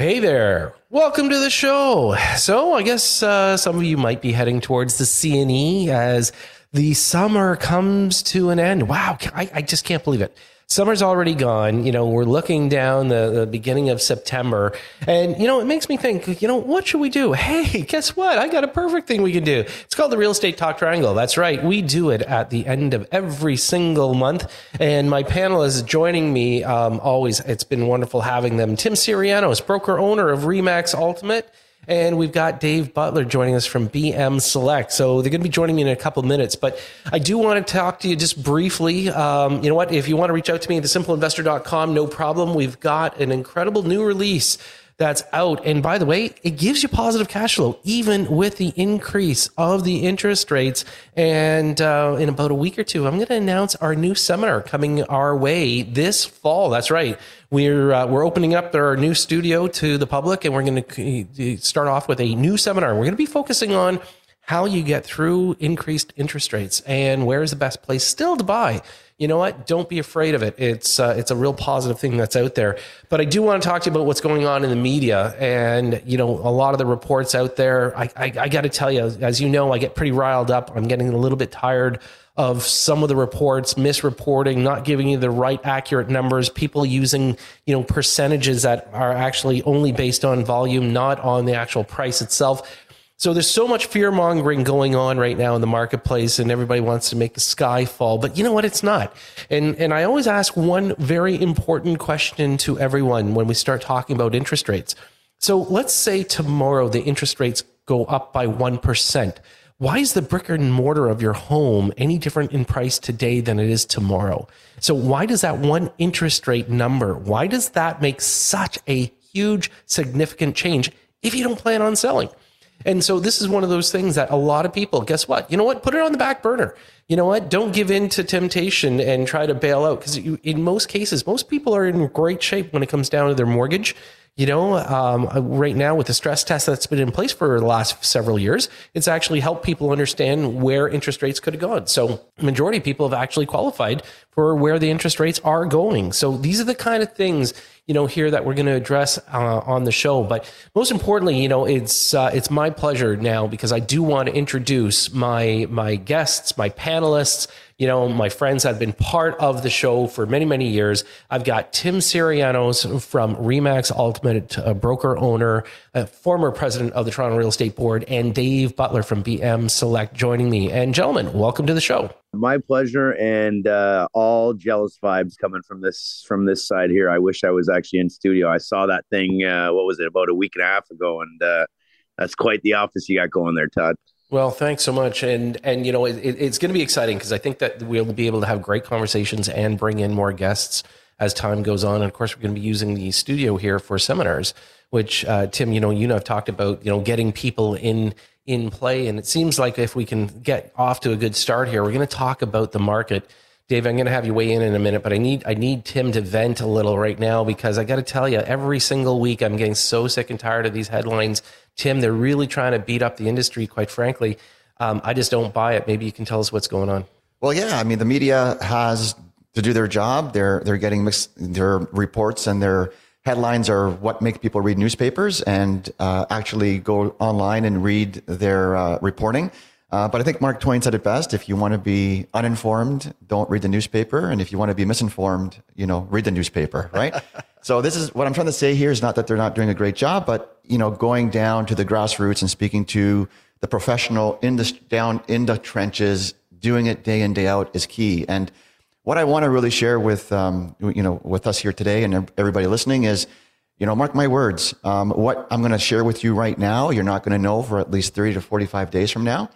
Hey there. Welcome to the show. So, I guess uh, some of you might be heading towards the CNE as the summer comes to an end. Wow, I, I just can't believe it summer's already gone. You know, we're looking down the, the beginning of September. And, you know, it makes me think, you know, what should we do? Hey, guess what? I got a perfect thing we can do. It's called the Real Estate Talk Triangle. That's right. We do it at the end of every single month. And my panel is joining me um, always. It's been wonderful having them. Tim Syrianos, broker owner of Remax Ultimate. And we've got Dave Butler joining us from BM Select. So they're going to be joining me in a couple of minutes. But I do want to talk to you just briefly. Um, you know what? If you want to reach out to me, at thesimpleinvestor.com, no problem. We've got an incredible new release that's out. And by the way, it gives you positive cash flow, even with the increase of the interest rates. And uh, in about a week or two, I'm going to announce our new seminar coming our way this fall. That's right. We're uh, we're opening up our new studio to the public, and we're going to start off with a new seminar. We're going to be focusing on how you get through increased interest rates and where is the best place still to buy. You know what? Don't be afraid of it. It's uh, it's a real positive thing that's out there. But I do want to talk to you about what's going on in the media, and you know a lot of the reports out there. I I, I got to tell you, as you know, I get pretty riled up. I'm getting a little bit tired of some of the reports misreporting, not giving you the right accurate numbers, people using, you know, percentages that are actually only based on volume, not on the actual price itself. So there's so much fear mongering going on right now in the marketplace, and everybody wants to make the sky fall. But you know what? It's not. And and I always ask one very important question to everyone when we start talking about interest rates. So let's say tomorrow the interest rates go up by one percent why is the brick and mortar of your home any different in price today than it is tomorrow? So why does that one interest rate number, why does that make such a huge significant change if you don't plan on selling? And so this is one of those things that a lot of people, guess what? You know what? Put it on the back burner. You know what? Don't give in to temptation and try to bail out because in most cases, most people are in great shape when it comes down to their mortgage you know, um, right now with the stress test that's been in place for the last several years, it's actually helped people understand where interest rates could have gone. So, majority of people have actually qualified for where the interest rates are going. So, these are the kind of things you know here that we're going to address uh, on the show. But most importantly, you know, it's uh, it's my pleasure now because I do want to introduce my my guests, my panelists you know, my friends have been part of the show for many, many years. I've got Tim Syrianos from Remax Ultimate, broker owner, former president of the Toronto Real Estate Board, and Dave Butler from BM Select joining me. And gentlemen, welcome to the show. My pleasure, and uh, all jealous vibes coming from this from this side here. I wish I was actually in studio. I saw that thing. Uh, what was it about a week and a half ago, and uh, that's quite the office you got going there, Todd. Well, thanks so much, and and you know it, it's going to be exciting because I think that we'll be able to have great conversations and bring in more guests as time goes on. And of course, we're going to be using the studio here for seminars, which uh, Tim, you know, you know, I've talked about, you know, getting people in in play, and it seems like if we can get off to a good start here, we're going to talk about the market. Dave, I'm going to have you weigh in in a minute, but I need I need Tim to vent a little right now because I got to tell you, every single week I'm getting so sick and tired of these headlines Tim, they're really trying to beat up the industry, quite frankly. Um, I just don't buy it. Maybe you can tell us what's going on. Well, yeah. I mean, the media has to do their job. They're they're getting mixed, their reports and their headlines are what make people read newspapers and uh, actually go online and read their uh, reporting. Uh, but I think Mark Twain said it best: if you want to be uninformed, don't read the newspaper, and if you want to be misinformed, you know, read the newspaper, right? so this is what I'm trying to say here is not that they're not doing a great job, but you know, going down to the grassroots and speaking to the professional in the, down in the trenches, doing it day in, day out is key. And what I want to really share with, um, you know, with us here today and everybody listening is, you know, mark my words. Um, what I'm going to share with you right now, you're not going to know for at least 30 to 45 days from now.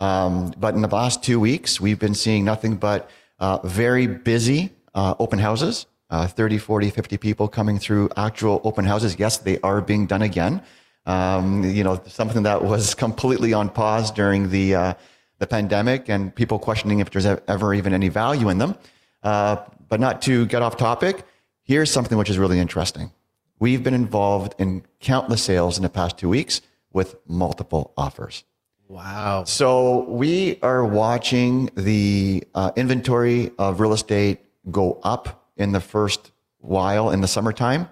Um, but in the last two weeks, we've been seeing nothing but uh, very busy uh, open houses uh, 30, 40, 50 people coming through actual open houses. Yes, they are being done again. Um, you know, something that was completely on pause during the, uh, the pandemic and people questioning if there's ever even any value in them. Uh, but not to get off topic, here's something which is really interesting. We've been involved in countless sales in the past two weeks with multiple offers. Wow. So we are watching the uh, inventory of real estate go up in the first while in the summertime.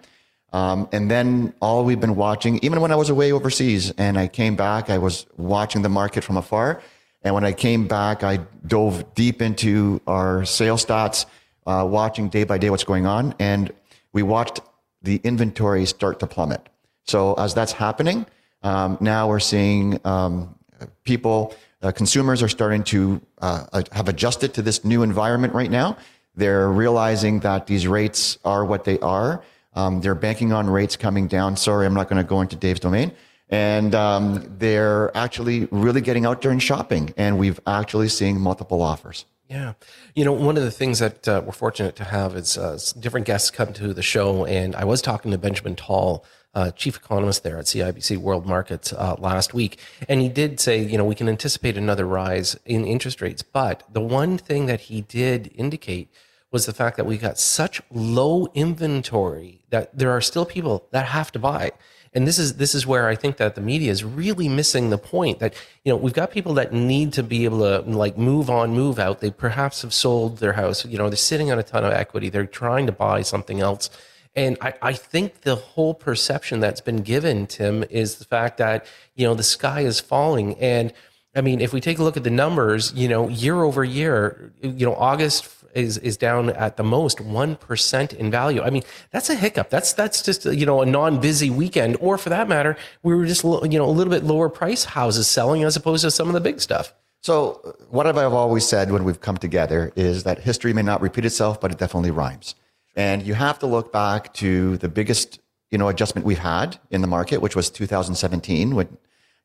Um, and then all we've been watching, even when I was away overseas and I came back, I was watching the market from afar. And when I came back, I dove deep into our sales stats, uh, watching day by day what's going on. And we watched the inventory start to plummet. So as that's happening, um, now we're seeing um, people, uh, consumers are starting to uh, have adjusted to this new environment right now. They're realizing that these rates are what they are. Um, they're banking on rates coming down. Sorry, I'm not going to go into Dave's domain. And um, they're actually really getting out there and shopping. And we've actually seen multiple offers. Yeah. You know, one of the things that uh, we're fortunate to have is uh, different guests come to the show. And I was talking to Benjamin Tal, uh, chief economist there at CIBC World Markets uh, last week. And he did say, you know, we can anticipate another rise in interest rates. But the one thing that he did indicate was the fact that we got such low inventory that there are still people that have to buy and this is this is where I think that the media is really missing the point that you know we've got people that need to be able to like move on, move out. They perhaps have sold their house. You know, they're sitting on a ton of equity. They're trying to buy something else. And I, I think the whole perception that's been given, Tim, is the fact that, you know, the sky is falling. And I mean, if we take a look at the numbers, you know, year over year, you know, August is is down at the most one percent in value. I mean, that's a hiccup. That's that's just you know a non-busy weekend, or for that matter, we were just you know a little bit lower price houses selling as opposed to some of the big stuff. So uh, what I've always said when we've come together is that history may not repeat itself, but it definitely rhymes. And you have to look back to the biggest you know adjustment we've had in the market, which was 2017 when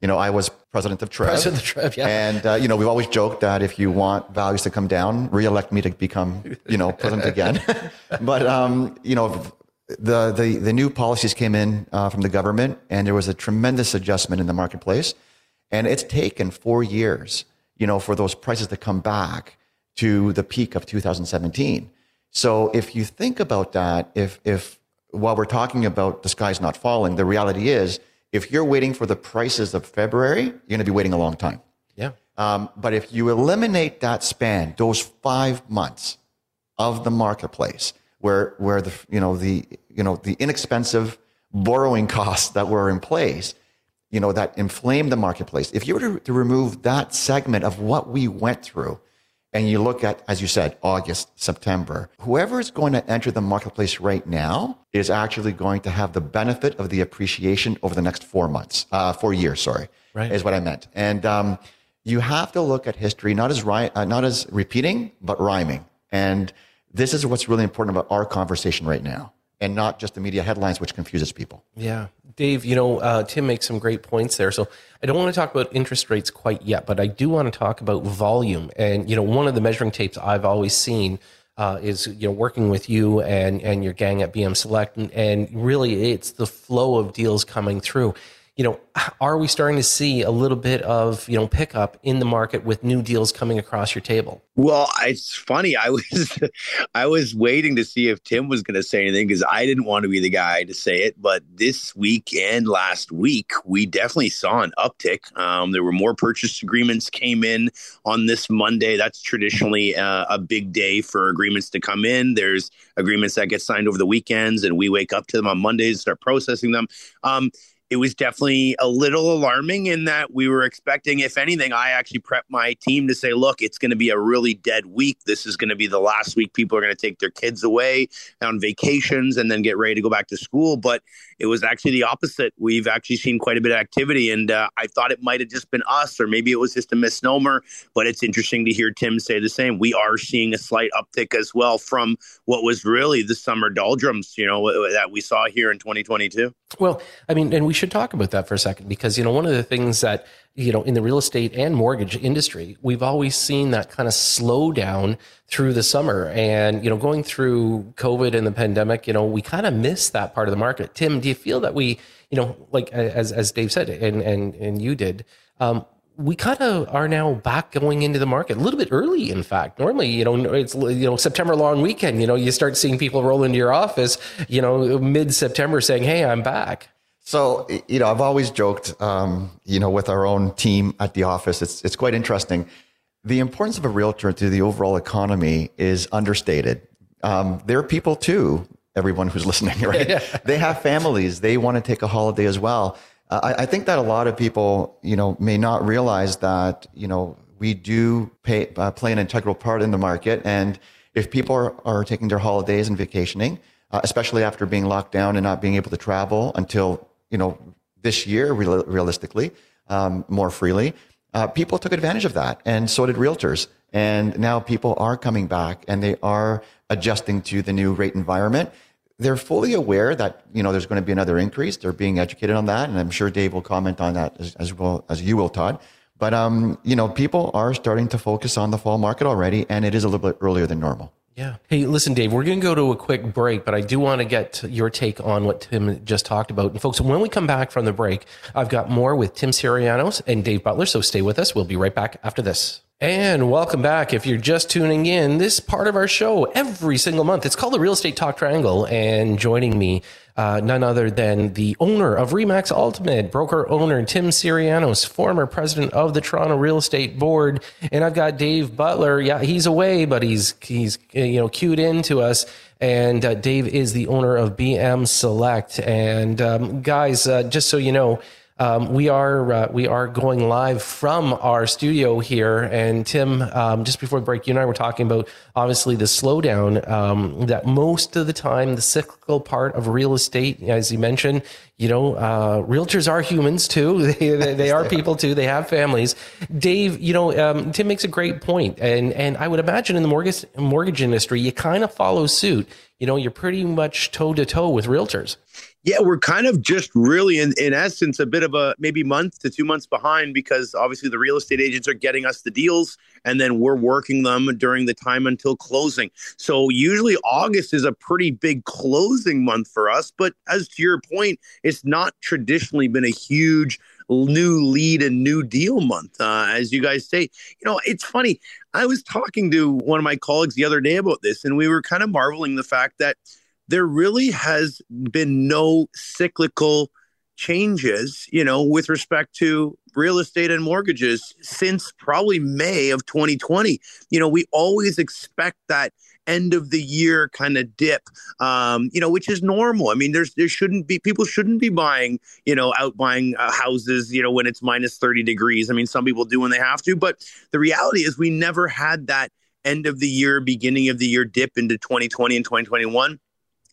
you know, I was president of TREB. President of TREB, yeah. And, uh, you know, we've always joked that if you want values to come down, reelect me to become, you know, president again. but, um, you know, the, the, the new policies came in uh, from the government and there was a tremendous adjustment in the marketplace. And it's taken four years, you know, for those prices to come back to the peak of 2017. So if you think about that, if, if while we're talking about the sky's not falling, the reality is, if you're waiting for the prices of February, you're going to be waiting a long time. Yeah. Um, but if you eliminate that span, those five months of the marketplace, where where the you know the you know the inexpensive borrowing costs that were in place, you know that inflamed the marketplace. If you were to, to remove that segment of what we went through, and you look at, as you said, August, September, whoever is going to enter the marketplace right now is actually going to have the benefit of the appreciation over the next four months, uh, four years, sorry, right. is what I meant. And um, you have to look at history not as ri- uh, not as repeating, but rhyming. And this is what's really important about our conversation right now and not just the media headlines, which confuses people. Yeah. Dave, you know, uh, Tim makes some great points there. So I don't want to talk about interest rates quite yet, but I do want to talk about volume. And, you know, one of the measuring tapes I've always seen uh, is, you know, working with you and, and your gang at BM Select. And, and really, it's the flow of deals coming through you know, are we starting to see a little bit of, you know, pickup in the market with new deals coming across your table? Well, it's funny. I was I was waiting to see if Tim was going to say anything because I didn't want to be the guy to say it. But this week and last week, we definitely saw an uptick. Um, there were more purchase agreements came in on this Monday. That's traditionally uh, a big day for agreements to come in. There's agreements that get signed over the weekends, and we wake up to them on Mondays, start processing them. Um, it was definitely a little alarming in that we were expecting, if anything, I actually prepped my team to say, look, it's going to be a really dead week. This is going to be the last week people are going to take their kids away on vacations and then get ready to go back to school. But it was actually the opposite. We've actually seen quite a bit of activity, and uh, I thought it might have just been us, or maybe it was just a misnomer. But it's interesting to hear Tim say the same. We are seeing a slight uptick as well from what was really the summer doldrums, you know, that we saw here in 2022. Well, I mean, and we should talk about that for a second because you know one of the things that you know, in the real estate and mortgage industry, we've always seen that kind of slow down through the summer. And, you know, going through COVID and the pandemic, you know, we kind of missed that part of the market. Tim, do you feel that we, you know, like as, as Dave said, and, and, and you did, um, we kind of are now back going into the market a little bit early. In fact, normally, you know, it's you know September long weekend. You know, you start seeing people roll into your office, you know, mid September saying, "Hey, I'm back." So, you know, I've always joked, um, you know, with our own team at the office, it's, it's quite interesting. The importance of a realtor to the overall economy is understated. Um, there are people too everyone who's listening, right? yeah. They have families. They want to take a holiday as well. Uh, I, I, think that a lot of people, you know, may not realize that, you know, we do pay, uh, play an integral part in the market. And if people are, are taking their holidays and vacationing, uh, especially after being locked down and not being able to travel until, you know, this year, real, realistically, um, more freely, uh, people took advantage of that. And so did realtors. And now people are coming back and they are adjusting to the new rate environment. They're fully aware that, you know, there's going to be another increase. They're being educated on that. And I'm sure Dave will comment on that as, as well as you will, Todd. But, um, you know, people are starting to focus on the fall market already, and it is a little bit earlier than normal. Yeah. Hey, listen, Dave, we're going to go to a quick break, but I do want to get your take on what Tim just talked about. And folks, when we come back from the break, I've got more with Tim Syrianos and Dave Butler. So stay with us. We'll be right back after this. And welcome back. If you're just tuning in, this part of our show every single month, it's called the Real Estate Talk Triangle. And joining me, uh, none other than the owner of Remax Ultimate, broker owner Tim Syrianos, former president of the Toronto Real Estate Board. And I've got Dave Butler. Yeah, he's away, but he's, he's, you know, cued in to us. And uh, Dave is the owner of BM Select. And um, guys, uh, just so you know, um, we are uh, we are going live from our studio here, and Tim, um, just before the break, you and I were talking about obviously the slowdown um, that most of the time the cyclical part of real estate, as you mentioned, you know, uh, realtors are humans too. They, they, they are people too. They have families. Dave, you know, um, Tim makes a great point, and and I would imagine in the mortgage mortgage industry, you kind of follow suit. You know, you're pretty much toe to toe with realtors. Yeah, we're kind of just really in, in essence a bit of a maybe month to two months behind because obviously the real estate agents are getting us the deals and then we're working them during the time until closing. So usually August is a pretty big closing month for us. But as to your point, it's not traditionally been a huge new lead and new deal month, uh, as you guys say. You know, it's funny. I was talking to one of my colleagues the other day about this, and we were kind of marveling the fact that there really has been no cyclical changes, you know, with respect to real estate and mortgages since probably May of 2020. You know, we always expect that end of the year kind of dip, um, you know, which is normal. I mean, there's there shouldn't be people shouldn't be buying, you know, out buying uh, houses, you know, when it's minus 30 degrees. I mean, some people do when they have to, but the reality is we never had that end of the year, beginning of the year dip into 2020 and 2021.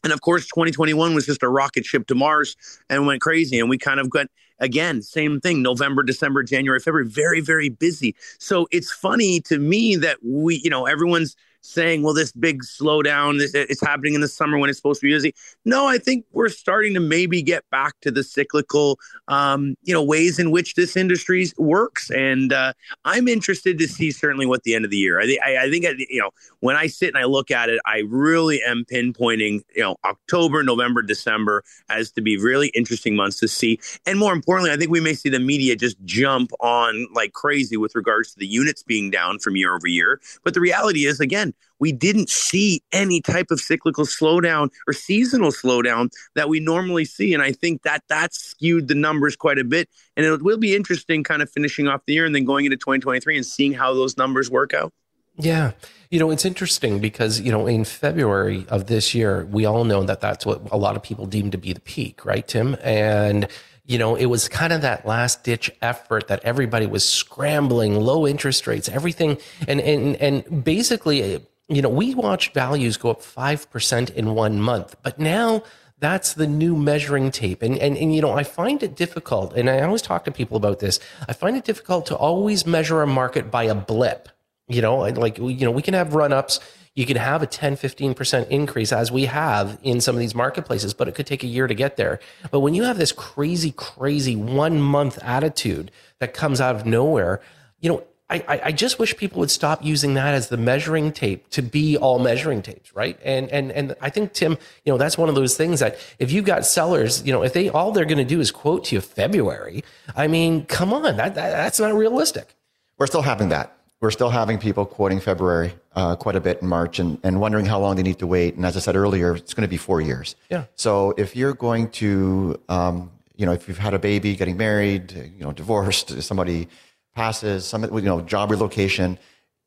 And of course, 2021 was just a rocket ship to Mars and went crazy. And we kind of got, again, same thing November, December, January, February, very, very busy. So it's funny to me that we, you know, everyone's saying, well, this big slowdown, this, it's happening in the summer when it's supposed to be busy. No, I think we're starting to maybe get back to the cyclical, um, you know, ways in which this industry works. And uh, I'm interested to see certainly what the end of the year. I, th- I, I think, you know, when I sit and I look at it, I really am pinpointing, you know, October, November, December as to be really interesting months to see. And more importantly, I think we may see the media just jump on like crazy with regards to the units being down from year over year. But the reality is, again, we didn't see any type of cyclical slowdown or seasonal slowdown that we normally see. And I think that that skewed the numbers quite a bit. And it will be interesting kind of finishing off the year and then going into 2023 and seeing how those numbers work out. Yeah. You know, it's interesting because, you know, in February of this year, we all know that that's what a lot of people deem to be the peak, right, Tim? And, you know, it was kind of that last ditch effort that everybody was scrambling, low interest rates, everything. And, and, and basically, you know, we watched values go up 5% in one month, but now that's the new measuring tape. And, and, and, you know, I find it difficult, and I always talk to people about this. I find it difficult to always measure a market by a blip. You know, like, you know, we can have run ups you could have a 10, 15% increase as we have in some of these marketplaces, but it could take a year to get there. But when you have this crazy, crazy one month attitude that comes out of nowhere, you know, I, I just wish people would stop using that as the measuring tape to be all measuring tapes, right? And and and I think Tim, you know, that's one of those things that if you've got sellers, you know, if they all they're going to do is quote to you February, I mean, come on, that, that that's not realistic. We're still having that we're still having people quoting February uh, quite a bit in March and, and wondering how long they need to wait. And as I said earlier, it's going to be four years. Yeah. So if you're going to, um, you know, if you've had a baby, getting married, you know, divorced, somebody passes, some, you know, job relocation,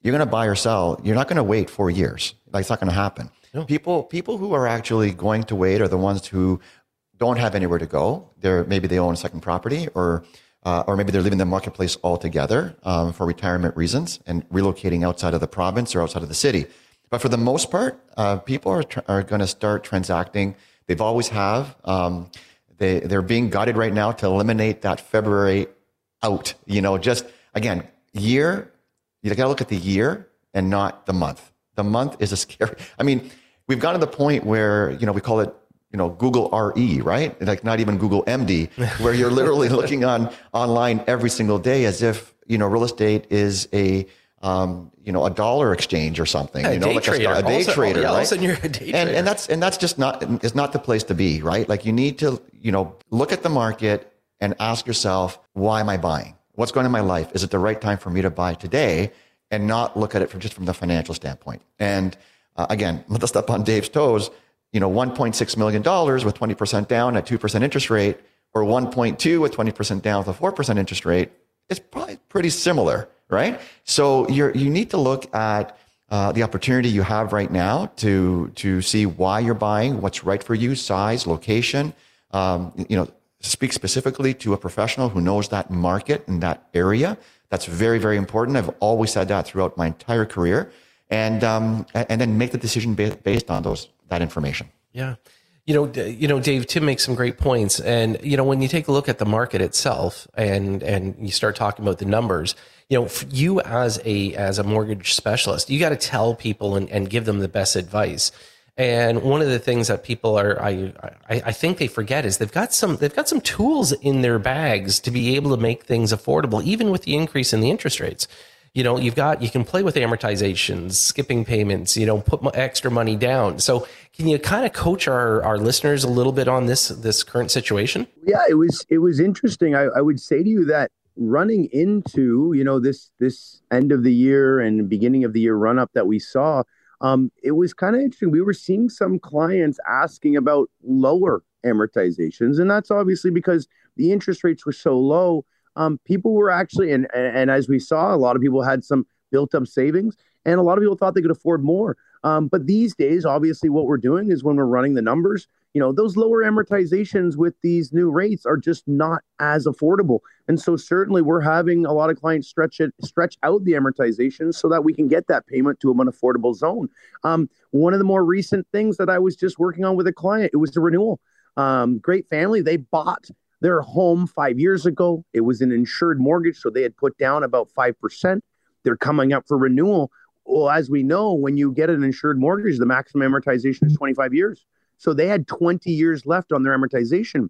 you're going to buy or sell. You're not going to wait four years. Like it's not going to happen. No. People, people who are actually going to wait are the ones who don't have anywhere to go. They're maybe they own a second property, or uh, or maybe they're leaving the marketplace altogether um, for retirement reasons and relocating outside of the province or outside of the city. But for the most part, uh, people are tr- are going to start transacting. They've always have. Um, they they're being guided right now to eliminate that February out. You know, just again, year. You got to look at the year and not the month. The month is a scary. I mean, we've gotten to the point where you know we call it you know Google RE, right? Like not even Google MD, where you're literally looking on online every single day as if you know real estate is a um, you know, a dollar exchange or something, yeah, you know, like trader. a, a, day also, trader, yeah, right? you're a day and, trader. and that's, and that's just not, is not the place to be, right? Like you need to, you know, look at the market and ask yourself, why am I buying? What's going on in my life? Is it the right time for me to buy today? And not look at it from just from the financial standpoint. And uh, again, not to step on Dave's toes, you know, $1.6 million with 20% down at 2% interest rate or 1.2 with 20% down with a 4% interest rate is probably pretty similar right? So you you need to look at uh, the opportunity you have right now to to see why you're buying, what's right for you, size, location. Um, you know, speak specifically to a professional who knows that market and that area. That's very very important. I've always said that throughout my entire career, and um, and then make the decision based on those that information. Yeah. You know, you know, Dave. Tim makes some great points, and you know, when you take a look at the market itself, and and you start talking about the numbers, you know, you as a as a mortgage specialist, you got to tell people and, and give them the best advice. And one of the things that people are, I, I, I think they forget is they've got some, they've got some tools in their bags to be able to make things affordable, even with the increase in the interest rates. You know, you've got, you can play with amortizations, skipping payments, you know, put extra money down. So can you kind of coach our, our listeners a little bit on this, this current situation? Yeah, it was, it was interesting. I, I would say to you that running into you know this this end of the year and beginning of the year run up that we saw um, it was kind of interesting we were seeing some clients asking about lower amortizations and that's obviously because the interest rates were so low um, people were actually and, and as we saw a lot of people had some built up savings and a lot of people thought they could afford more. Um, but these days obviously what we're doing is when we're running the numbers you know those lower amortizations with these new rates are just not as affordable. And so certainly we're having a lot of clients stretch it stretch out the amortization so that we can get that payment to an affordable zone. Um, one of the more recent things that i was just working on with a client it was the renewal. Um, great family they bought their home five years ago it was an insured mortgage so they had put down about 5% they're coming up for renewal well as we know when you get an insured mortgage the maximum amortization is 25 years so they had 20 years left on their amortization.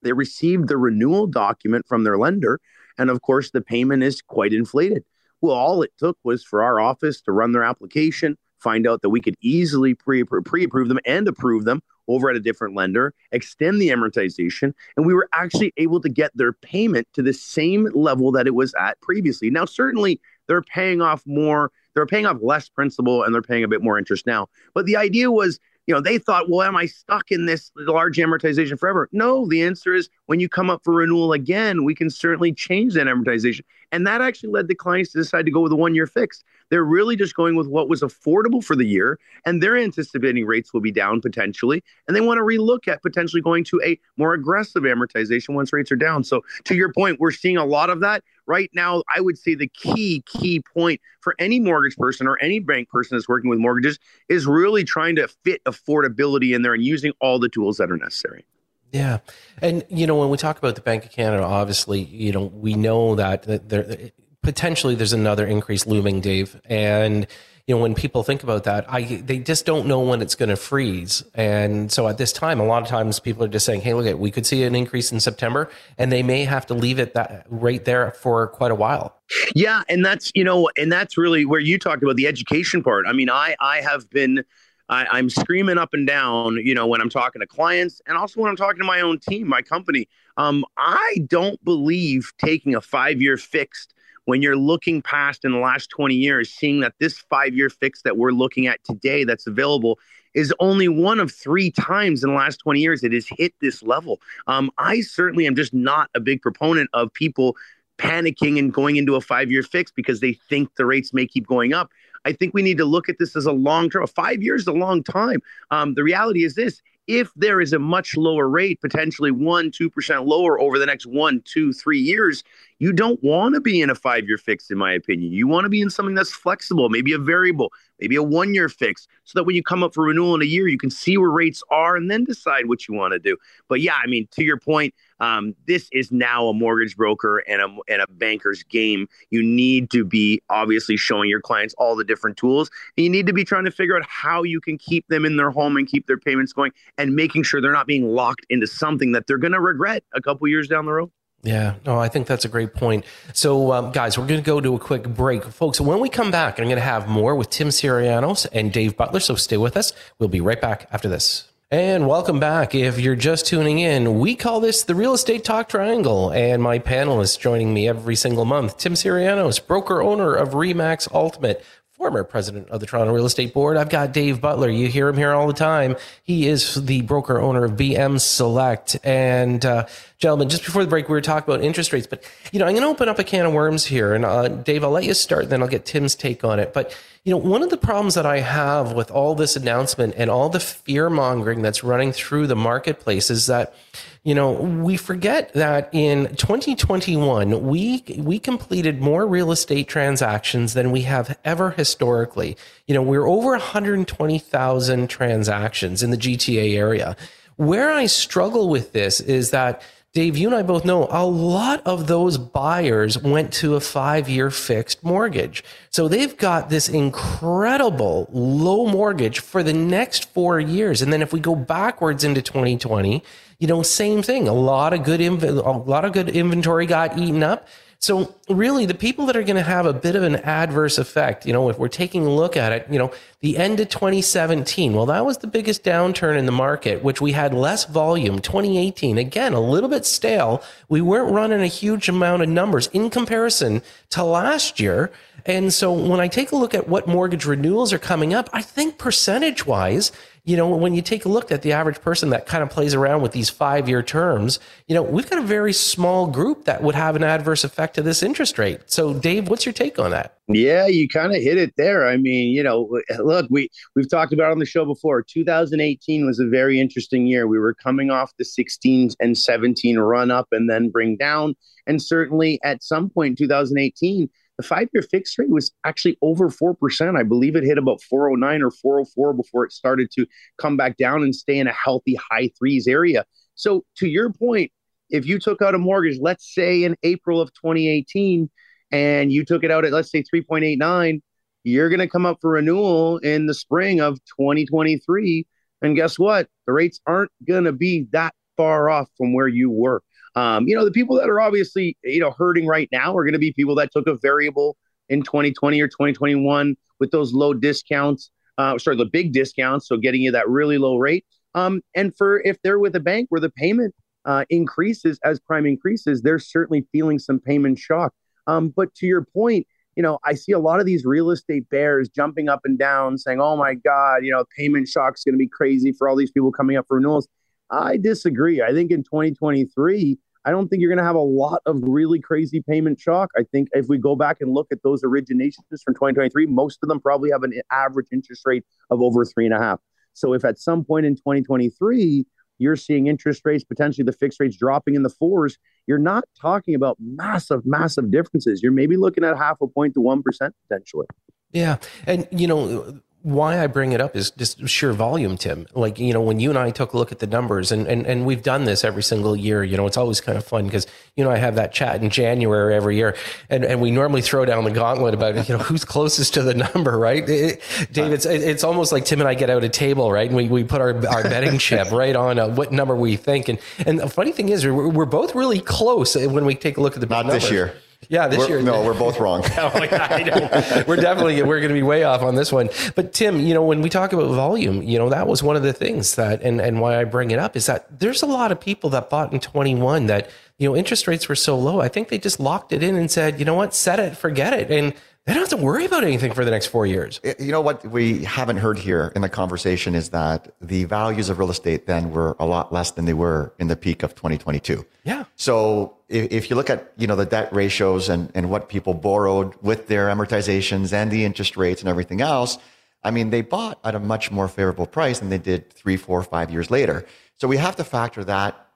They received the renewal document from their lender. And of course, the payment is quite inflated. Well, all it took was for our office to run their application, find out that we could easily pre approve them and approve them over at a different lender, extend the amortization, and we were actually able to get their payment to the same level that it was at previously. Now, certainly they're paying off more, they're paying off less principal, and they're paying a bit more interest now. But the idea was you know, they thought, well, am I stuck in this large amortization forever? No, the answer is when you come up for renewal again, we can certainly change that amortization. And that actually led the clients to decide to go with a one year fixed. They're really just going with what was affordable for the year, and they're anticipating rates will be down potentially. And they want to relook at potentially going to a more aggressive amortization once rates are down. So, to your point, we're seeing a lot of that right now, I would say the key, key point for any mortgage person or any bank person that's working with mortgages is really trying to fit affordability in there and using all the tools that are necessary. Yeah. And, you know, when we talk about the Bank of Canada, obviously, you know, we know that there potentially there's another increase looming, Dave. And, you know, when people think about that, I they just don't know when it's going to freeze. And so at this time, a lot of times people are just saying, "Hey, look at we could see an increase in September," and they may have to leave it that right there for quite a while. Yeah, and that's you know, and that's really where you talked about the education part. I mean, I I have been. I, am screaming up and down, you know, when I'm talking to clients and also when I'm talking to my own team, my company. Um, I don't believe taking a five year fixed when you're looking past in the last 20 years, seeing that this five year fix that we're looking at today that's available is only one of three times in the last 20 years it has hit this level. Um, I certainly am just not a big proponent of people panicking and going into a five year fix because they think the rates may keep going up. I think we need to look at this as a long term. Five years is a long time. Um, the reality is this if there is a much lower rate, potentially one, 2% lower over the next one, two, three years, you don't want to be in a five year fix, in my opinion. You want to be in something that's flexible, maybe a variable, maybe a one year fix, so that when you come up for renewal in a year, you can see where rates are and then decide what you want to do. But yeah, I mean, to your point, um, this is now a mortgage broker and a, and a banker's game. You need to be obviously showing your clients all the different tools. And you need to be trying to figure out how you can keep them in their home and keep their payments going and making sure they're not being locked into something that they're going to regret a couple years down the road. Yeah, no, I think that's a great point. So, um, guys, we're going to go to a quick break. Folks, when we come back, I'm going to have more with Tim Syrianos and Dave Butler. So stay with us. We'll be right back after this. And welcome back. If you're just tuning in, we call this the Real Estate Talk Triangle. And my panelists joining me every single month Tim Sirianos, broker owner of Remax Ultimate, former president of the Toronto Real Estate Board. I've got Dave Butler. You hear him here all the time. He is the broker owner of BM Select. And uh, gentlemen, just before the break, we were talking about interest rates. But you know, I'm going to open up a can of worms here. And uh, Dave, I'll let you start, then I'll get Tim's take on it. But you know, one of the problems that I have with all this announcement and all the fear mongering that's running through the marketplace is that you know, we forget that in 2021, we, we completed more real estate transactions than we have ever historically. You know, we're over 120,000 transactions in the GTA area. Where I struggle with this is that Dave, you and I both know a lot of those buyers went to a five year fixed mortgage. So they've got this incredible low mortgage for the next four years. And then if we go backwards into 2020, you know, same thing. A lot of good, inv- a lot of good inventory got eaten up. So really the people that are going to have a bit of an adverse effect, you know, if we're taking a look at it, you know, the end of 2017, well, that was the biggest downturn in the market, which we had less volume. 2018, again, a little bit stale. We weren't running a huge amount of numbers in comparison to last year. And so when I take a look at what mortgage renewals are coming up, I think percentage wise, you know, when you take a look at the average person that kind of plays around with these five year terms, you know, we've got a very small group that would have an adverse effect to this interest rate. So, Dave, what's your take on that? Yeah, you kind of hit it there. I mean, you know, look, we we've talked about on the show before. 2018 was a very interesting year. We were coming off the 16 and 17 run up and then bring down, and certainly at some point in 2018 the five year fixed rate was actually over 4%. I believe it hit about 409 or 404 before it started to come back down and stay in a healthy high threes area. So, to your point, if you took out a mortgage, let's say in April of 2018, and you took it out at, let's say, 3.89, you're going to come up for renewal in the spring of 2023. And guess what? The rates aren't going to be that far off from where you were. Um, you know, the people that are obviously, you know, hurting right now are going to be people that took a variable in 2020 or 2021 with those low discounts, uh, sorry, the big discounts. So getting you that really low rate. Um, and for if they're with a bank where the payment uh, increases as prime increases, they're certainly feeling some payment shock. Um, but to your point, you know, I see a lot of these real estate bears jumping up and down saying, oh my God, you know, payment shock is going to be crazy for all these people coming up for renewals. I disagree. I think in 2023, I don't think you're going to have a lot of really crazy payment shock. I think if we go back and look at those originations from 2023, most of them probably have an average interest rate of over three and a half. So if at some point in 2023 you're seeing interest rates potentially the fixed rates dropping in the fours, you're not talking about massive, massive differences. You're maybe looking at half a point to one percent potentially. Yeah, and you know why I bring it up is just sheer volume, Tim. Like, you know, when you and I took a look at the numbers and, and, and we've done this every single year, you know, it's always kind of fun because, you know, I have that chat in January every year and, and we normally throw down the gauntlet about, you know, who's closest to the number, right? It, Dave, it's, it's almost like Tim and I get out a table, right? And we, we put our, our betting chip right on uh, what number we think. And, and the funny thing is we're, we're both really close when we take a look at the Not numbers. this year. Yeah, this we're, year. No, we're both wrong. oh, yeah, we're definitely we're going to be way off on this one. But Tim, you know, when we talk about volume, you know, that was one of the things that, and and why I bring it up is that there's a lot of people that bought in 21 that you know interest rates were so low. I think they just locked it in and said, you know what, set it, forget it, and they don't have to worry about anything for the next four years. You know what we haven't heard here in the conversation is that the values of real estate then were a lot less than they were in the peak of 2022. Yeah. So if, if, you look at you know the debt ratios and, and what people borrowed with their amortizations and the interest rates and everything else, I mean, they bought at a much more favorable price than they did three, four, five years later. So we have to factor that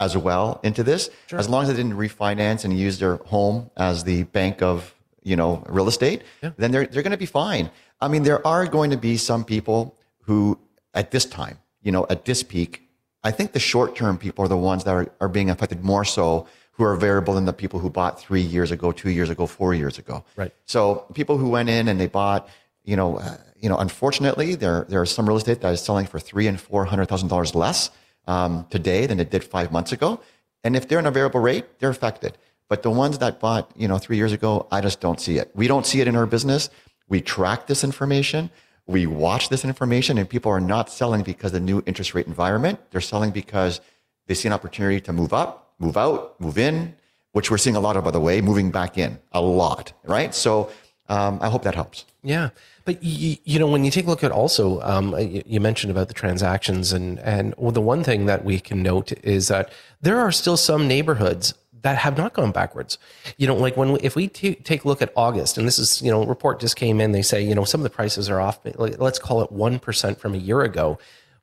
as well into this. Sure. As long as they didn't refinance and use their home as the bank of you know real estate, yeah. then they're they're going to be fine. I mean, there are going to be some people who at this time, you know, at this peak, I think the short term people are the ones that are, are being affected more so who are variable than the people who bought three years ago, two years ago, four years ago. Right. So people who went in and they bought, you know, uh, you know, unfortunately, there there are some real estate that is selling for three and four hundred thousand dollars less um, today than it did five months ago. And if they're in a variable rate, they're affected. But the ones that bought, you know, three years ago, I just don't see it. We don't see it in our business. We track this information. We watch this information and people are not selling because of the new interest rate environment. They're selling because they see an opportunity to move up, move out, move in, which we're seeing a lot of, by the way, moving back in a lot, right? So um, I hope that helps. Yeah. But you, you, know, when you take a look at also, um, you mentioned about the transactions, and and the one thing that we can note is that there are still some neighborhoods that have not gone backwards. You know, like when if we t- take a look at August, and this is you know, report just came in, they say you know some of the prices are off. Let's call it one percent from a year ago,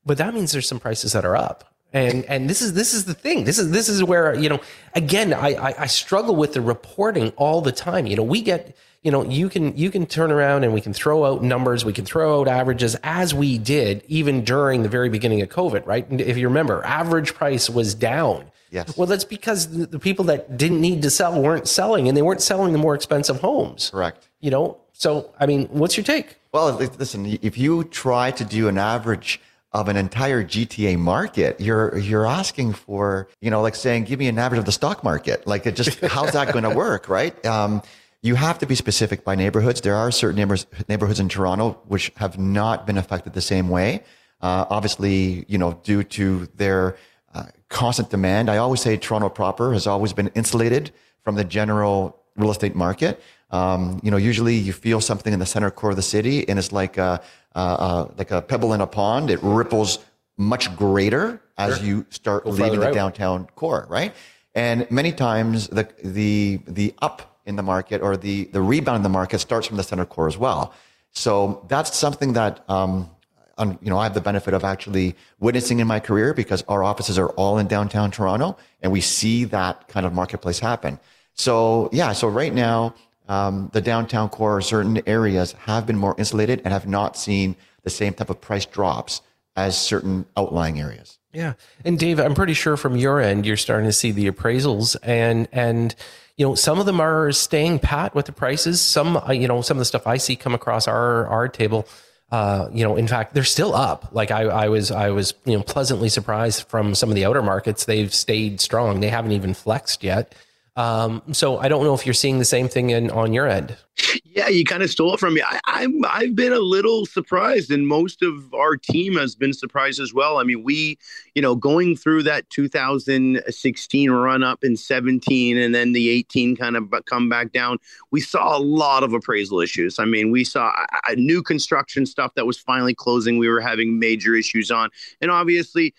but that means there's some prices that are up. And and this is this is the thing. This is this is where you know again I, I, I struggle with the reporting all the time. You know, we get you know, you can you can turn around and we can throw out numbers, we can throw out averages as we did even during the very beginning of COVID, right? And if you remember, average price was down. Yes. Well, that's because the people that didn't need to sell weren't selling, and they weren't selling the more expensive homes. Correct. You know, so I mean, what's your take? Well, listen, if you try to do an average of an entire GTA market, you're you're asking for, you know, like saying, give me an average of the stock market. Like it just how's that going to work, right? Um, you have to be specific by neighborhoods. There are certain neighbors, neighborhoods in Toronto which have not been affected the same way. Uh, obviously, you know, due to their uh, constant demand. I always say Toronto proper has always been insulated from the general real estate market. Um, you know, usually you feel something in the center core of the city, and it's like a, like a pebble in a pond. It ripples much greater as sure. you start Go leaving the downtown core, right? And many times the the the up in the market or the, the rebound in the market starts from the center core as well. So that's something that, um, you know, I have the benefit of actually witnessing in my career because our offices are all in downtown Toronto and we see that kind of marketplace happen. So yeah, so right now, um, the downtown core, or certain areas have been more insulated and have not seen the same type of price drops as certain outlying areas. Yeah. And Dave, I'm pretty sure from your end, you're starting to see the appraisals and, and, you know, some of them are staying pat with the prices. Some, uh, you know, some of the stuff I see come across our our table, uh, you know, in fact, they're still up. Like I, I was, I was, you know, pleasantly surprised from some of the outer markets. They've stayed strong. They haven't even flexed yet. Um, so I don't know if you're seeing the same thing in, on your end. Yeah, you kind of stole it from me. I, I'm I've been a little surprised, and most of our team has been surprised as well. I mean, we, you know, going through that 2016 run up in 17, and then the 18 kind of come back down. We saw a lot of appraisal issues. I mean, we saw a new construction stuff that was finally closing. We were having major issues on, and obviously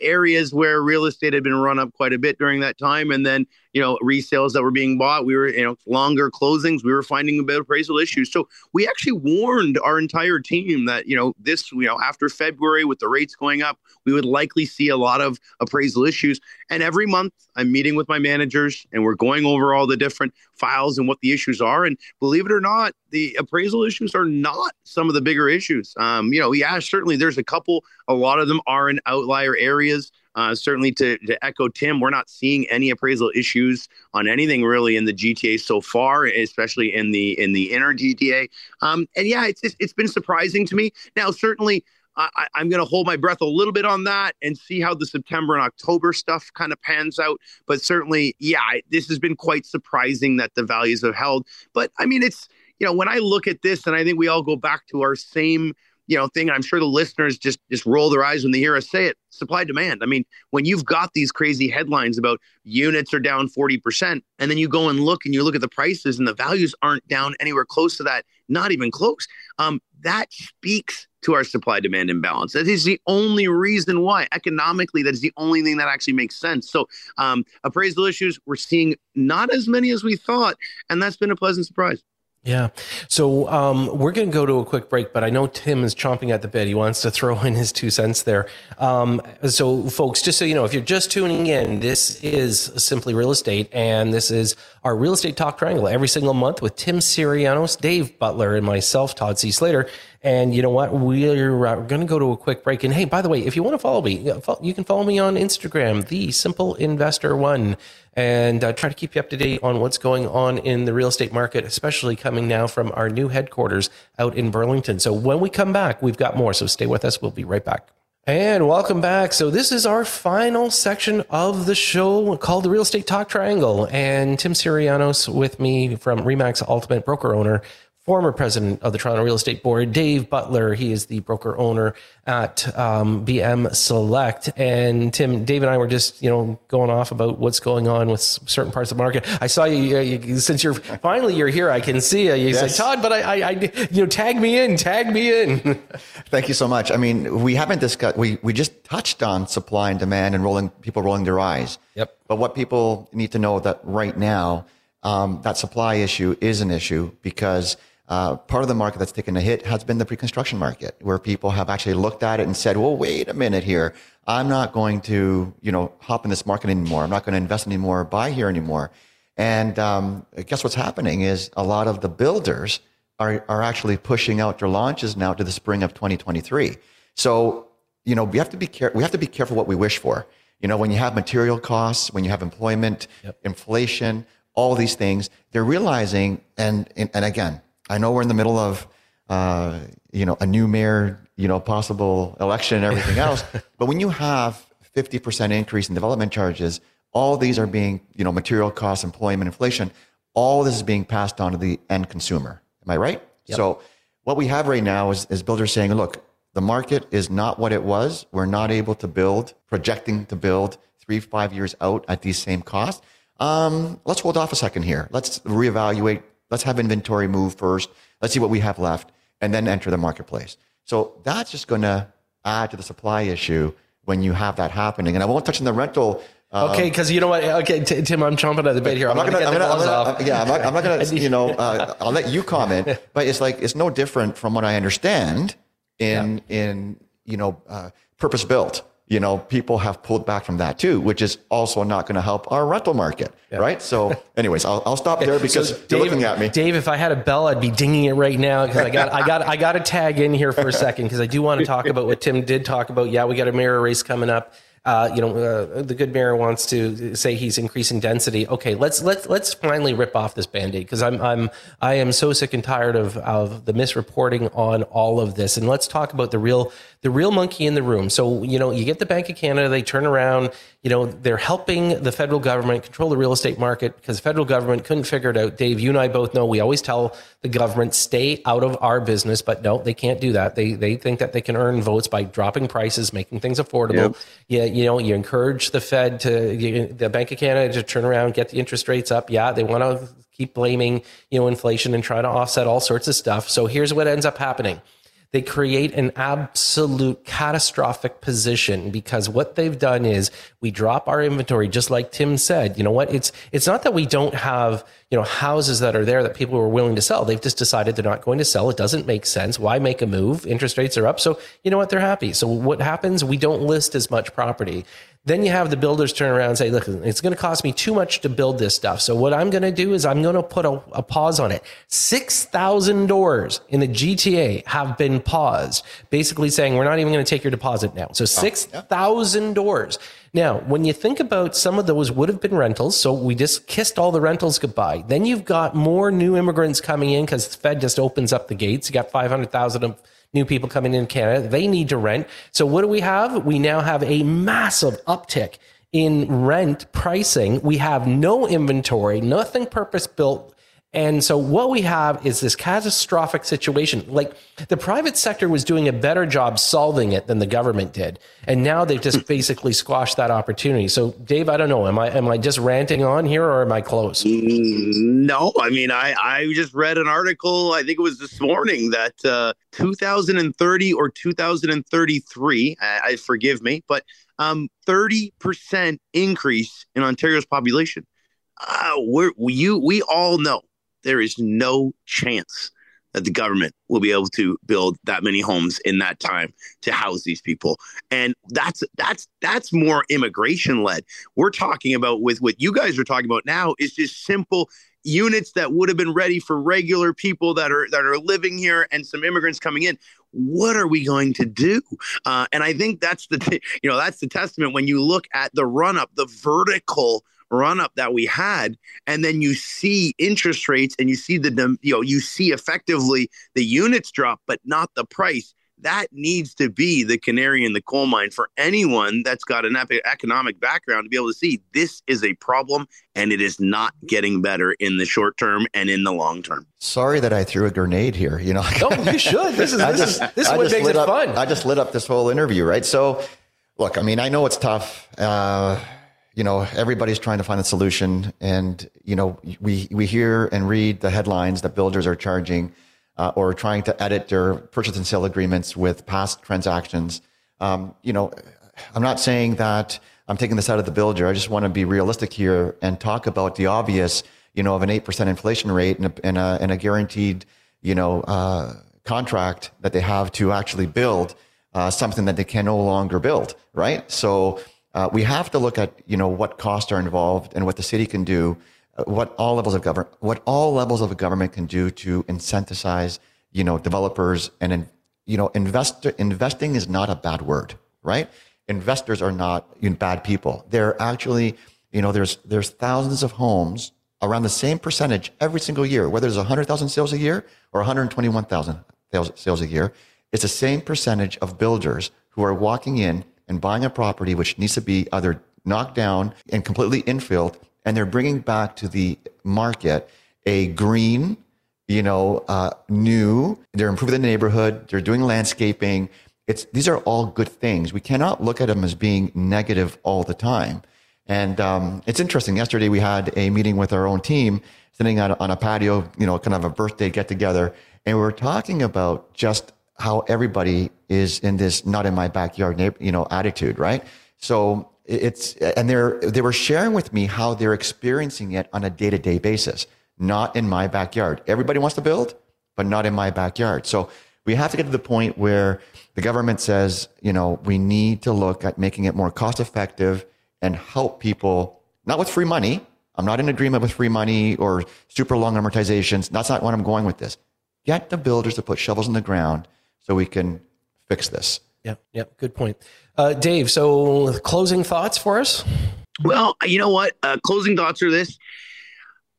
areas where real estate had been run up quite a bit during that time, and then you know resales that were being bought. We were you know longer closings. We were finding about appraisal issues. So we actually warned our entire team that you know this you know after February with the rates going up, we would likely see a lot of appraisal issues. And every month I'm meeting with my managers and we're going over all the different files and what the issues are. And believe it or not, the appraisal issues are not some of the bigger issues. Um, you know, yeah, certainly there's a couple. A lot of them are in outlier areas. Uh, certainly, to, to echo Tim, we're not seeing any appraisal issues on anything really in the GTA so far, especially in the in the inner GTA. Um, and yeah, it's it's been surprising to me. Now, certainly, I, am going to hold my breath a little bit on that and see how the September and October stuff kind of pans out. But certainly, yeah, this has been quite surprising that the values have held. But I mean, it's, you know, when I look at this, and I think we all go back to our same, you know, thing. I'm sure the listeners just just roll their eyes when they hear us say it. Supply demand. I mean, when you've got these crazy headlines about units are down 40%, and then you go and look and you look at the prices and the values aren't down anywhere close to that, not even close. Um, that speaks to our supply demand imbalance. That is the only reason why. Economically, that is the only thing that actually makes sense. So, um, appraisal issues, we're seeing not as many as we thought, and that's been a pleasant surprise. Yeah. So um, we're going to go to a quick break, but I know Tim is chomping at the bit. He wants to throw in his two cents there. Um, so, folks, just so you know, if you're just tuning in, this is Simply Real Estate, and this is our Real Estate Talk Triangle every single month with Tim Syrianos, Dave Butler, and myself, Todd C. Slater. And you know what? We're, uh, going to go to a quick break. And hey, by the way, if you want to follow me, you can follow me on Instagram, The Simple Investor One and uh, try to keep you up to date on what's going on in the real estate market, especially coming now from our new headquarters out in Burlington. So when we come back, we've got more. So stay with us. We'll be right back. And welcome back. So this is our final section of the show called the Real Estate Talk Triangle. And Tim Syrianos with me from Remax Ultimate Broker Owner former president of the Toronto Real Estate Board, Dave Butler. He is the broker owner at um, BM Select. And Tim, Dave and I were just, you know, going off about what's going on with certain parts of the market. I saw you, uh, you since you're finally you're here. I can see you. You yes. said, Todd, but I, I, I, you know, tag me in, tag me in. Thank you so much. I mean, we haven't discussed. We we just touched on supply and demand and rolling people rolling their eyes. Yep. But what people need to know that right now, um, that supply issue is an issue because uh, part of the market that's taken a hit has been the pre-construction market, where people have actually looked at it and said, "Well, wait a minute here. I'm not going to, you know, hop in this market anymore. I'm not going to invest anymore, buy here anymore." And um, guess what's happening is a lot of the builders are are actually pushing out their launches now to the spring of 2023. So, you know, we have to be care- we have to be careful what we wish for. You know, when you have material costs, when you have employment, yep. inflation, all these things, they're realizing, and, and, and again, I know we're in the middle of, uh, you know, a new mayor, you know, possible election and everything else. but when you have 50% increase in development charges, all these are being, you know, material costs, employment, inflation, all this is being passed on to the end consumer. Am I right? Yep. So what we have right now is, is builders saying, look, the market is not what it was. We're not able to build, projecting to build three, five years out at these same costs. Um, let's hold off a second here. Let's reevaluate Let's have inventory move first. Let's see what we have left and then enter the marketplace. So that's just going to add to the supply issue when you have that happening. And I won't touch on the rental. Um, okay, because you know what? Okay, t- Tim, I'm chomping at the bit here. I'm, I'm not going to. Yeah, I'm not, I'm not going to. You know, uh, I'll let you comment. But it's like it's no different from what I understand in yeah. in you know uh, purpose built you know, people have pulled back from that too, which is also not going to help our rental market, yeah. right? So, anyways, I'll, I'll stop there because so Dave, you're looking at me. Dave, if I had a bell, I'd be dinging it right now because I got, I got, I got to tag in here for a second because I do want to talk about what Tim did talk about. Yeah, we got a mirror race coming up uh, you know, uh, the good mayor wants to say he's increasing density. Okay, let's let's let's finally rip off this band-aid because I'm I'm I am so sick and tired of of the misreporting on all of this. And let's talk about the real the real monkey in the room. So you know, you get the Bank of Canada, they turn around, you know, they're helping the federal government control the real estate market because the federal government couldn't figure it out. Dave, you and I both know we always tell the government stay out of our business, but no, they can't do that. They they think that they can earn votes by dropping prices, making things affordable. Yep. Yeah, you know, you encourage the Fed to you, the Bank of Canada to turn around, get the interest rates up. Yeah, they want to keep blaming you know inflation and try to offset all sorts of stuff. So here's what ends up happening they create an absolute catastrophic position because what they've done is we drop our inventory just like Tim said. You know what? It's it's not that we don't have, you know, houses that are there that people are willing to sell. They've just decided they're not going to sell. It doesn't make sense. Why make a move? Interest rates are up. So, you know what? They're happy. So what happens? We don't list as much property. Then you have the builders turn around and say, look, it's going to cost me too much to build this stuff. So what I'm going to do is I'm going to put a, a pause on it. 6,000 doors in the GTA have been paused, basically saying we're not even going to take your deposit now. So 6,000 doors. Now, when you think about some of those would have been rentals, so we just kissed all the rentals goodbye. Then you've got more new immigrants coming in because the Fed just opens up the gates. You got 500,000 of new people coming in Canada. They need to rent. So what do we have? We now have a massive uptick in rent pricing. We have no inventory, nothing purpose built And so what we have is this catastrophic situation. Like the private sector was doing a better job solving it than the government did. And now they've just basically squashed that opportunity. So Dave, I don't know. Am I am I just ranting on here or am I close? Mm, no, I mean I I just read an article, I think it was this morning that uh 2030 or 2033, I, I forgive me, but um 30% increase in Ontario's population. Uh, we're, you, we all know there is no chance that the government will be able to build that many homes in that time to house these people. And that's that's that's more immigration led we're talking about with what you guys are talking about now is just simple units that would have been ready for regular people that are that are living here and some immigrants coming in. What are we going to do? Uh, and i think that's the you know that's the testament when you look at the run up the vertical run up that we had and then you see interest rates and you see the you know you see effectively the units drop but not the price that needs to be the canary in the coal mine for anyone that's got an economic background to be able to see this is a problem and it is not getting better in the short term and in the long term. Sorry that I threw a grenade here. You know, no, you should. This is this just, is this is what makes it up, fun. I just lit up this whole interview, right? So, look, I mean, I know it's tough. Uh, you know, everybody's trying to find a solution. And, you know, we, we hear and read the headlines that builders are charging uh, or trying to edit their purchase and sale agreements with past transactions. Um, you know, I'm not saying that I'm taking this out of the builder. I just want to be realistic here and talk about the obvious, you know, of an 8% inflation rate and a, and a, and a guaranteed, you know, uh, contract that they have to actually build uh, something that they can no longer build, right? So, uh, we have to look at you know what costs are involved and what the city can do, uh, what all levels of government, what all levels of government can do to incentivize you know developers and you know investor investing is not a bad word, right? Investors are not you know, bad people. They're actually you know there's there's thousands of homes around the same percentage every single year, whether there's 100,000 sales a year or 121,000 sales a year. It's the same percentage of builders who are walking in and buying a property which needs to be either knocked down and completely infilled, and they're bringing back to the market a green, you know, uh, new. They're improving the neighborhood. They're doing landscaping. It's these are all good things. We cannot look at them as being negative all the time. And um, it's interesting. Yesterday we had a meeting with our own team, sitting on, on a patio, you know, kind of a birthday get together, and we were talking about just how everybody is in this not in my backyard, you know, attitude, right? So it's, and they're, they were sharing with me how they're experiencing it on a day to day basis, not in my backyard. Everybody wants to build, but not in my backyard. So we have to get to the point where the government says, you know, we need to look at making it more cost effective and help people, not with free money. I'm not in agreement with free money or super long amortizations. That's not what I'm going with this. Get the builders to put shovels in the ground so we can fix this. Yeah, yeah, good point. Uh, Dave, so closing thoughts for us? Well, you know what? Uh, closing thoughts are this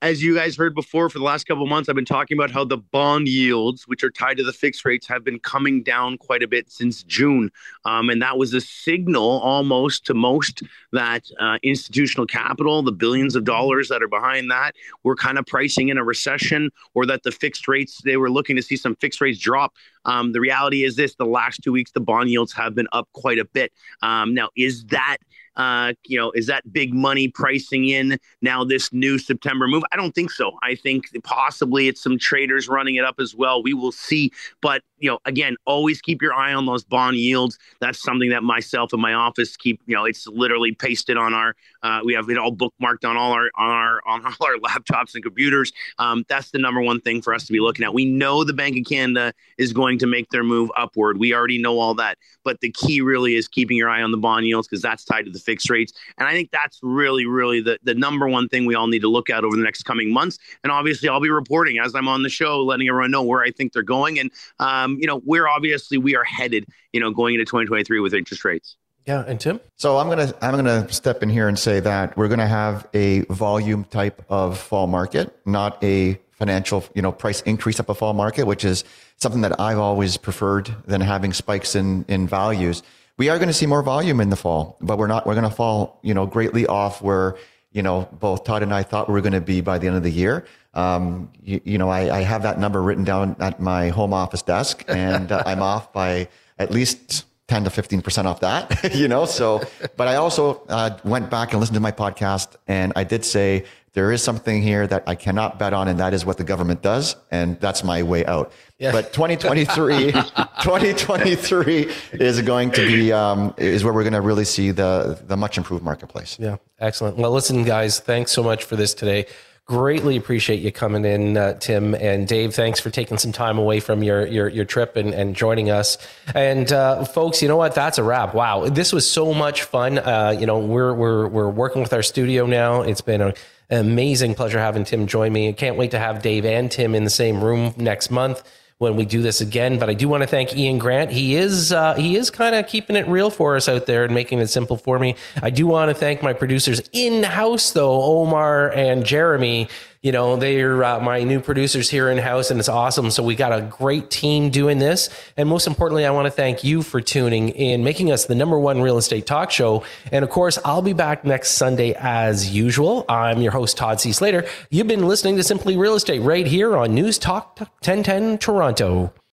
as you guys heard before, for the last couple months, I've been talking about how the bond yields, which are tied to the fixed rates, have been coming down quite a bit since June. Um, and that was a signal almost to most that uh, institutional capital, the billions of dollars that are behind that, were kind of pricing in a recession or that the fixed rates, they were looking to see some fixed rates drop. Um, the reality is this the last two weeks, the bond yields have been up quite a bit. Um, now, is that uh, you know, is that big money pricing in now this new September move? I don't think so. I think possibly it's some traders running it up as well. We will see. But you know, again, always keep your eye on those bond yields. That's something that myself and my office keep. You know, it's literally pasted on our. Uh, we have it all bookmarked on all our on our on all our laptops and computers. Um, that's the number one thing for us to be looking at. We know the Bank of Canada is going to make their move upward. We already know all that. But the key really is keeping your eye on the bond yields because that's tied to the fixed rates. And I think that's really, really the the number one thing we all need to look at over the next coming months. And obviously, I'll be reporting as I'm on the show, letting everyone know where I think they're going and. Um, you know, we're obviously we are headed, you know, going into 2023 with interest rates. Yeah, and Tim. So I'm gonna I'm gonna step in here and say that we're gonna have a volume type of fall market, not a financial you know price increase up a fall market, which is something that I've always preferred than having spikes in in values. We are going to see more volume in the fall, but we're not we're going to fall you know greatly off where you know, both Todd and I thought we were going to be by the end of the year. Um, you, you, know, I, I, have that number written down at my home office desk, and uh, I'm off by at least 10 to 15% off that, you know? So, but I also uh, went back and listened to my podcast, and I did say there is something here that I cannot bet on, and that is what the government does, and that's my way out. Yeah. But 2023, 2023 is going to be um, is where we're going to really see the the much improved marketplace. Yeah, excellent. Well, listen, guys, thanks so much for this today. Greatly appreciate you coming in, uh, Tim and Dave. Thanks for taking some time away from your your, your trip and, and joining us. And uh, folks, you know what? That's a wrap. Wow, this was so much fun. Uh, you know, we're we're we're working with our studio now. It's been a amazing pleasure having Tim join me. I can't wait to have Dave and Tim in the same room next month when we do this again. But I do want to thank Ian Grant. He is uh, he is kind of keeping it real for us out there and making it simple for me. I do want to thank my producers in house though, Omar and Jeremy you know, they're uh, my new producers here in house, and it's awesome. So we got a great team doing this. And most importantly, I want to thank you for tuning in, making us the number one real estate talk show. And of course, I'll be back next Sunday as usual. I'm your host, Todd C. Slater. You've been listening to Simply Real Estate right here on News Talk 1010 Toronto.